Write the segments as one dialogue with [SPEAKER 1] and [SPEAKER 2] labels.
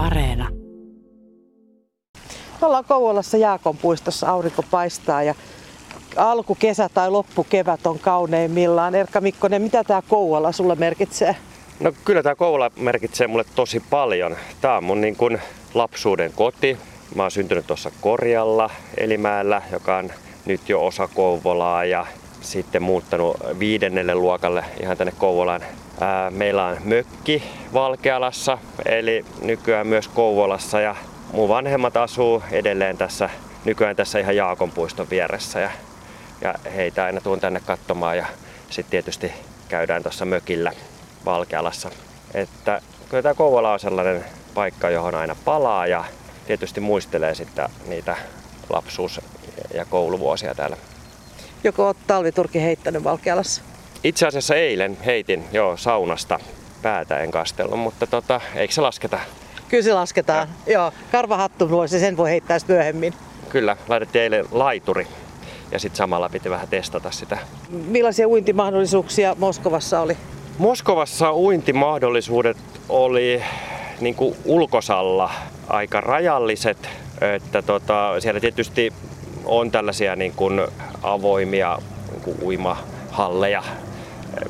[SPEAKER 1] Areena.
[SPEAKER 2] Me ollaan Kouvolassa Jaakon puistossa, aurinko paistaa ja alkukesä tai loppukevät on kauneimmillaan. Erkka Mikkonen, mitä tämä Kouvola sulle merkitsee?
[SPEAKER 3] No kyllä tämä Kouvola merkitsee mulle tosi paljon. Tämä on mun niin kuin lapsuuden koti. Mä oon syntynyt tuossa Korjalla, Elimäellä, joka on nyt jo osa Kouvolaa ja sitten muuttanut viidennelle luokalle ihan tänne Kouvolaan. Meillä on mökki Valkealassa, eli nykyään myös Kouvolassa ja mun vanhemmat asuu edelleen tässä, nykyään tässä ihan Jaakon puiston vieressä ja, ja heitä aina tuun tänne katsomaan ja sitten tietysti käydään tuossa mökillä Valkealassa. Että kyllä tämä Kouvola on sellainen paikka, johon aina palaa ja tietysti muistelee sitten niitä lapsuus- ja kouluvuosia täällä.
[SPEAKER 2] Joko olet talviturki heittänyt Valkealassa?
[SPEAKER 3] Itse asiassa eilen heitin jo saunasta päätä en kastellut, mutta tota, eikö se lasketa?
[SPEAKER 2] Kyllä se lasketaan. Ja. Joo, karvahattu voisi, sen voi heittää myöhemmin.
[SPEAKER 3] Kyllä, laitettiin eilen laituri ja sitten samalla piti vähän testata sitä.
[SPEAKER 2] Millaisia uintimahdollisuuksia Moskovassa oli?
[SPEAKER 3] Moskovassa uintimahdollisuudet oli niin kuin ulkosalla aika rajalliset. Että tota, siellä tietysti on tällaisia niin kuin avoimia niin uimahalleja,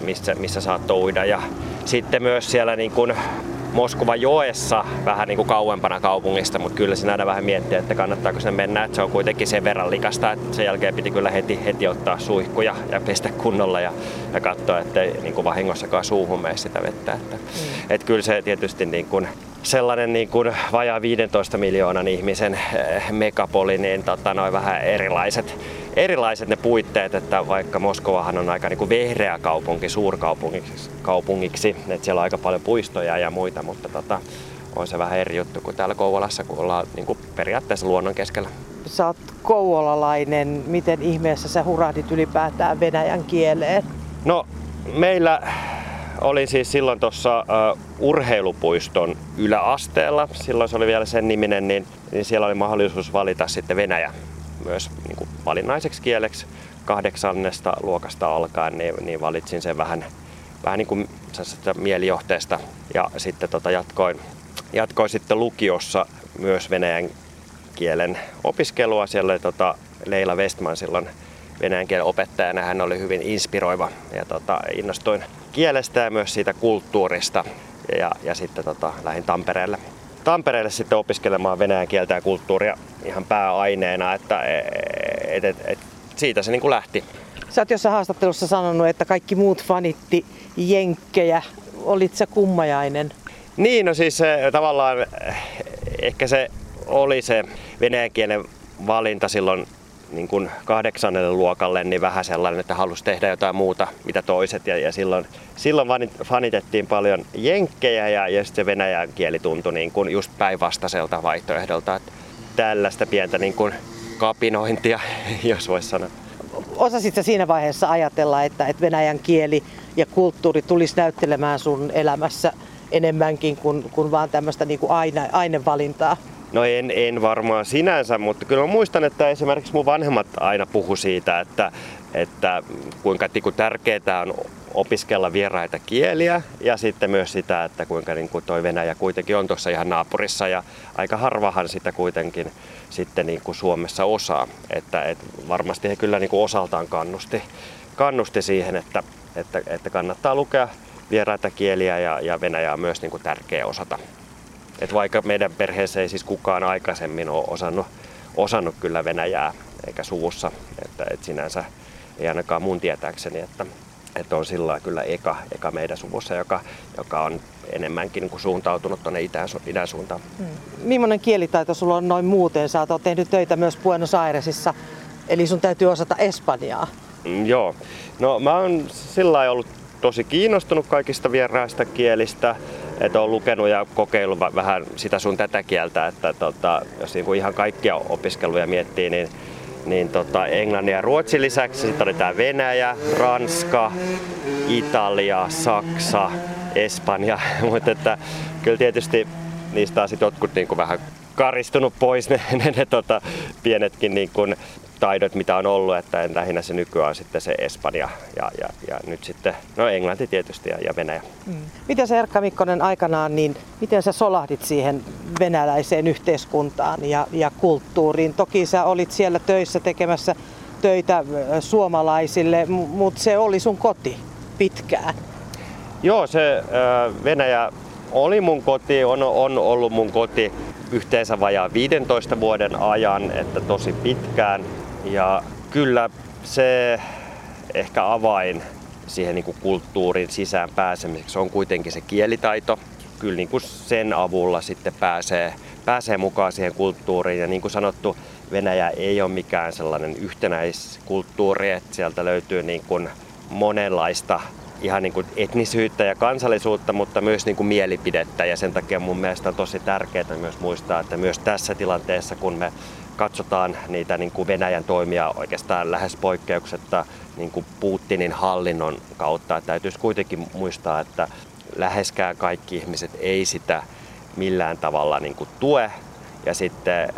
[SPEAKER 3] missä, missä saat uida. Ja sitten myös siellä niin kuin Moskova joessa vähän niin kuin kauempana kaupungista, mutta kyllä siinä aina vähän miettiä, että kannattaako sen mennä. Että se on kuitenkin sen verran likasta, että sen jälkeen piti kyllä heti, heti ottaa suihkuja ja pestä kunnolla ja, ja katsoa, ettei niin kuin vahingossakaan suuhun mene sitä vettä. Että, mm. että kyllä se tietysti niin kuin sellainen niin kuin vajaa 15 miljoonan ihmisen eh, megapoli, niin tota, noin vähän erilaiset, erilaiset ne puitteet, että vaikka Moskovahan on aika niin kuin vehreä kaupunki suurkaupungiksi, kaupungiksi, että siellä on aika paljon puistoja ja muita, mutta tota, on se vähän eri juttu kuin täällä Kouvolassa, kun ollaan niin kuin periaatteessa luonnon keskellä.
[SPEAKER 2] Sä oot kouvolalainen, miten ihmeessä sä hurahdit ylipäätään venäjän kieleen?
[SPEAKER 3] No meillä olin siis silloin tuossa uh, urheilupuiston yläasteella, silloin se oli vielä sen niminen, niin, niin siellä oli mahdollisuus valita sitten Venäjä myös niin kuin valinnaiseksi kieleksi kahdeksannesta luokasta alkaen, niin, niin valitsin sen vähän, vähän niin kuin mielijohteesta ja sitten tota jatkoin, jatkoin sitten lukiossa myös venäjän kielen opiskelua. Siellä oli tota Leila Westman silloin venäjän kielen opettajana. Hän oli hyvin inspiroiva ja tota, innostuin kielestä ja myös siitä kulttuurista. Ja, ja sitten tota, lähdin Tampereelle. Tampereelle sitten opiskelemaan venäjän kieltä ja kulttuuria ihan pääaineena, että et, et, et, siitä se niin kuin lähti.
[SPEAKER 2] Sä oot jossain haastattelussa sanonut, että kaikki muut fanitti jenkkejä. Olit sä kummajainen?
[SPEAKER 3] Niin, no siis tavallaan ehkä se oli se venäjän kielen valinta silloin niin kuin kahdeksannelle luokalle niin vähän sellainen, että halusi tehdä jotain muuta mitä toiset. Ja, ja silloin, silloin fanitettiin paljon jenkkejä ja, ja sitten venäjän kieli tuntui niin kuin just päinvastaiselta vaihtoehdolta. Että tällaista pientä niin kuin kapinointia, jos voisi sanoa.
[SPEAKER 2] Osasitko siinä vaiheessa ajatella, että, että venäjän kieli ja kulttuuri tulisi näyttelemään sun elämässä enemmänkin kuin, kuin vaan tämmöistä niin kuin aine, ainevalintaa?
[SPEAKER 3] No en, en varmaan sinänsä, mutta kyllä mä muistan, että esimerkiksi mun vanhemmat aina puhu siitä, että, että kuinka niin tärkeää on opiskella vieraita kieliä ja sitten myös sitä, että kuinka niin kuin toi Venäjä kuitenkin on tuossa ihan naapurissa ja aika harvahan sitä kuitenkin sitten niin kuin Suomessa osaa. Että, että varmasti he kyllä niin kuin osaltaan kannusti, kannusti siihen, että, että, että kannattaa lukea vieraita kieliä ja, ja Venäjä on myös niin kuin tärkeä osata. Et vaikka meidän perheessä ei siis kukaan aikaisemmin ole osannut, osannut kyllä Venäjää eikä suvussa, että et sinänsä ei ainakaan mun tietääkseni, että, että on sillä kyllä eka, eka meidän suvussa, joka, joka on enemmänkin niin kuin suuntautunut tuonne idän, idän suuntaan. Hmm.
[SPEAKER 2] Millainen kielitaito sulla on noin muuten? Sä oot tehnyt töitä myös Buenos Airesissa, eli sun täytyy osata espanjaa.
[SPEAKER 3] Mm, joo. No mä oon sillä ollut tosi kiinnostunut kaikista vieraista kielistä että on lukenut ja kokeillut vähän sitä sun tätä kieltä, että tota, jos niin kuin ihan kaikkia opiskeluja miettii, niin niin tota, englannin ja ruotsin lisäksi sitten oli tää Venäjä, Ranska, Italia, Saksa, Espanja, mutta että kyllä tietysti niistä on sitten jotkut niin kuin vähän karistunut pois ne, ne, ne tota, pienetkin niin kuin taidot, mitä on ollut, että lähinnä se nykyään sitten se Espanja ja, ja, ja nyt sitten, no Englanti tietysti ja, ja Venäjä. Mm.
[SPEAKER 2] Miten se Erkka Mikkonen aikanaan, niin miten sä solahdit siihen venäläiseen yhteiskuntaan ja, ja kulttuuriin? Toki sä olit siellä töissä tekemässä töitä suomalaisille, mutta se oli sun koti pitkään.
[SPEAKER 3] Joo, se Venäjä oli mun koti, on, on ollut mun koti yhteensä vajaa 15 vuoden ajan, että tosi pitkään. Ja kyllä se ehkä avain siihen niin kuin kulttuurin sisään pääsemiseksi on kuitenkin se kielitaito. Kyllä niin kuin sen avulla sitten pääsee, pääsee mukaan siihen kulttuuriin. Ja niin kuin sanottu, Venäjä ei ole mikään sellainen yhtenäiskulttuuri, että sieltä löytyy niin kuin monenlaista ihan niin kuin etnisyyttä ja kansallisuutta, mutta myös niin kuin mielipidettä. Ja sen takia mun mielestä on tosi tärkeää myös muistaa, että myös tässä tilanteessa, kun me katsotaan niitä niin kuin Venäjän toimia oikeastaan lähes poikkeuksetta niin kuin Putinin hallinnon kautta, täytyisi kuitenkin muistaa, että läheskään kaikki ihmiset ei sitä millään tavalla niin kuin tue. Ja sitten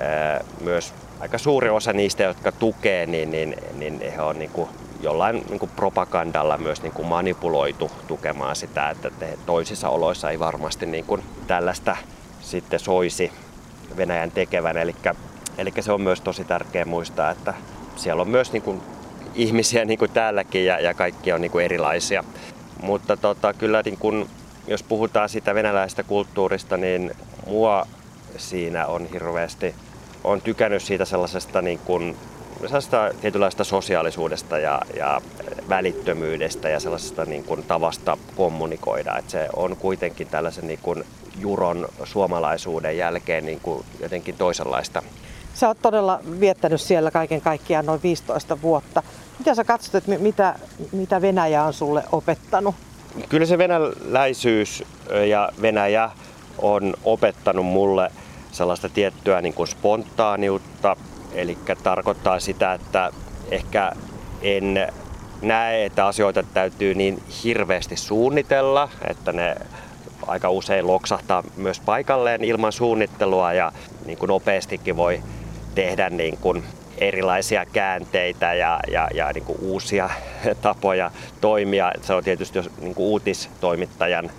[SPEAKER 3] myös aika suuri osa niistä, jotka tukee, niin, niin, niin he on niin kuin jollain niin kuin propagandalla myös niin kuin manipuloitu tukemaan sitä, että toisissa oloissa ei varmasti niin kuin tällaista sitten soisi Venäjän tekevän. Eli, eli se on myös tosi tärkeää muistaa, että siellä on myös niin kuin ihmisiä niin kuin täälläkin ja, ja kaikki on niin kuin erilaisia. Mutta tota, kyllä niin kuin, jos puhutaan sitä venäläisestä kulttuurista, niin mua siinä on hirveästi, on tykännyt siitä sellaisesta niin kuin sellaista tietynlaista sosiaalisuudesta ja, ja välittömyydestä ja sellaisesta niin kuin tavasta kommunikoida. Että se on kuitenkin tällaisen niin kuin juron suomalaisuuden jälkeen niin kuin jotenkin toisenlaista.
[SPEAKER 2] Sä oot todella viettänyt siellä kaiken kaikkiaan noin 15 vuotta. Mitä sä katsot, että mitä, mitä Venäjä on sulle opettanut?
[SPEAKER 3] Kyllä se venäläisyys ja Venäjä on opettanut mulle sellaista tiettyä niin kuin spontaaniutta, Eli tarkoittaa sitä, että ehkä en näe, että asioita täytyy niin hirveästi suunnitella, että ne aika usein loksahtaa myös paikalleen ilman suunnittelua ja niin kuin nopeastikin voi tehdä niin kuin erilaisia käänteitä ja, ja, ja niin kuin uusia tapoja toimia. Se on tietysti jos niin kuin uutistoimittajan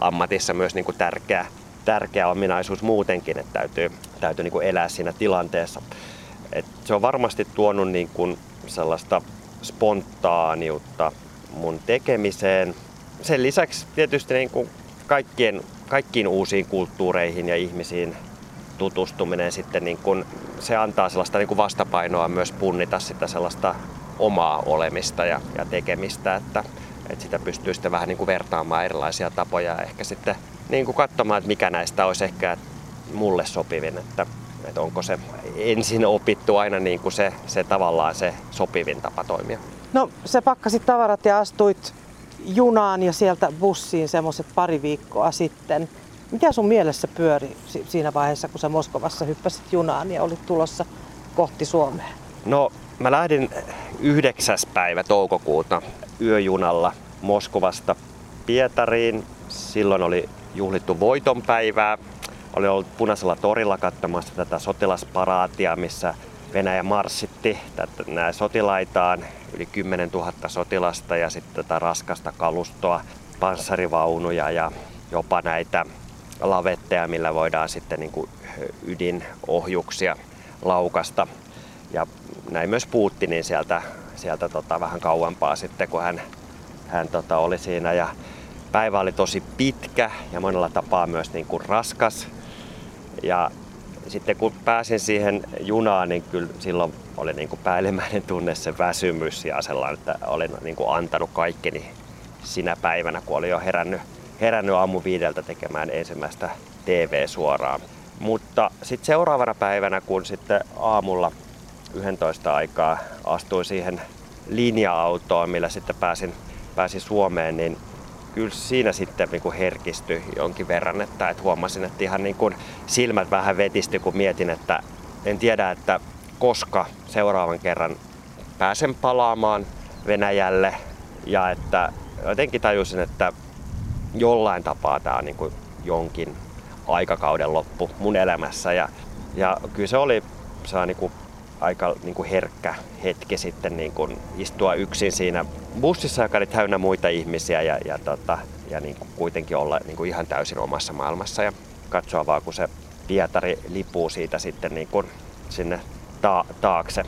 [SPEAKER 3] ammatissa myös niin kuin tärkeä, tärkeä ominaisuus muutenkin, että täytyy, täytyy niin kuin elää siinä tilanteessa. Et se on varmasti tuonut niin kuin sellaista spontaaniutta mun tekemiseen. Sen lisäksi tietysti niin kuin kaikkien, kaikkiin uusiin kulttuureihin ja ihmisiin tutustuminen sitten niin kuin, se antaa sellaista niin kuin vastapainoa myös punnita sitä sellaista omaa olemista ja, ja tekemistä, että, että sitä pystyy sitten vähän niin kuin vertaamaan erilaisia tapoja ja ehkä sitten niin kuin katsomaan, että mikä näistä olisi ehkä mulle sopivin. Että että onko se ensin opittu aina niin kuin se, se tavallaan se sopivin tapa toimia.
[SPEAKER 2] No se pakkasit tavarat ja astuit junaan ja sieltä bussiin semmoiset pari viikkoa sitten. Mitä sun mielessä pyöri siinä vaiheessa, kun sä Moskovassa hyppäsit junaan ja olit tulossa kohti Suomea?
[SPEAKER 3] No mä lähdin 9. päivä toukokuuta yöjunalla Moskovasta Pietariin. Silloin oli juhlittu voitonpäivää oli ollut punaisella torilla katsomassa tätä sotilasparaatia, missä Venäjä marssitti nämä sotilaitaan, yli 10 000 sotilasta ja sitten tätä raskasta kalustoa, panssarivaunuja ja jopa näitä lavetteja, millä voidaan sitten niin kuin ydinohjuksia laukasta. Ja näin myös Putinin sieltä, sieltä tota vähän kauempaa sitten, kun hän, hän tota oli siinä. Ja päivä oli tosi pitkä ja monella tapaa myös niin kuin raskas. Ja sitten kun pääsin siihen junaan, niin kyllä silloin oli niin kuin päällimmäinen tunne se väsymys ja sellainen, että olin niin kuin antanut kaikkeni sinä päivänä, kun olin jo herännyt, herännyt aamu viideltä tekemään ensimmäistä TV-suoraa. Mutta sitten seuraavana päivänä, kun sitten aamulla 11 aikaa astuin siihen linja-autoon, millä sitten pääsin, pääsin Suomeen, niin kyllä siinä sitten niin kuin herkistyi jonkin verran, että, että huomasin, että ihan niin kuin silmät vähän vetisti, kun mietin, että en tiedä, että koska seuraavan kerran pääsen palaamaan Venäjälle ja että jotenkin tajusin, että jollain tapaa tämä on niin kuin jonkin aikakauden loppu mun elämässä ja, ja kyllä se oli se on niin kuin aika niin kuin herkkä hetki sitten niin kuin istua yksin siinä bussissa, joka oli täynnä muita ihmisiä ja, ja, tota, ja niin kuin kuitenkin olla niin kuin ihan täysin omassa maailmassa ja katsoa vaan, kun se Pietari lipuu siitä sitten niin kuin sinne ta- taakse.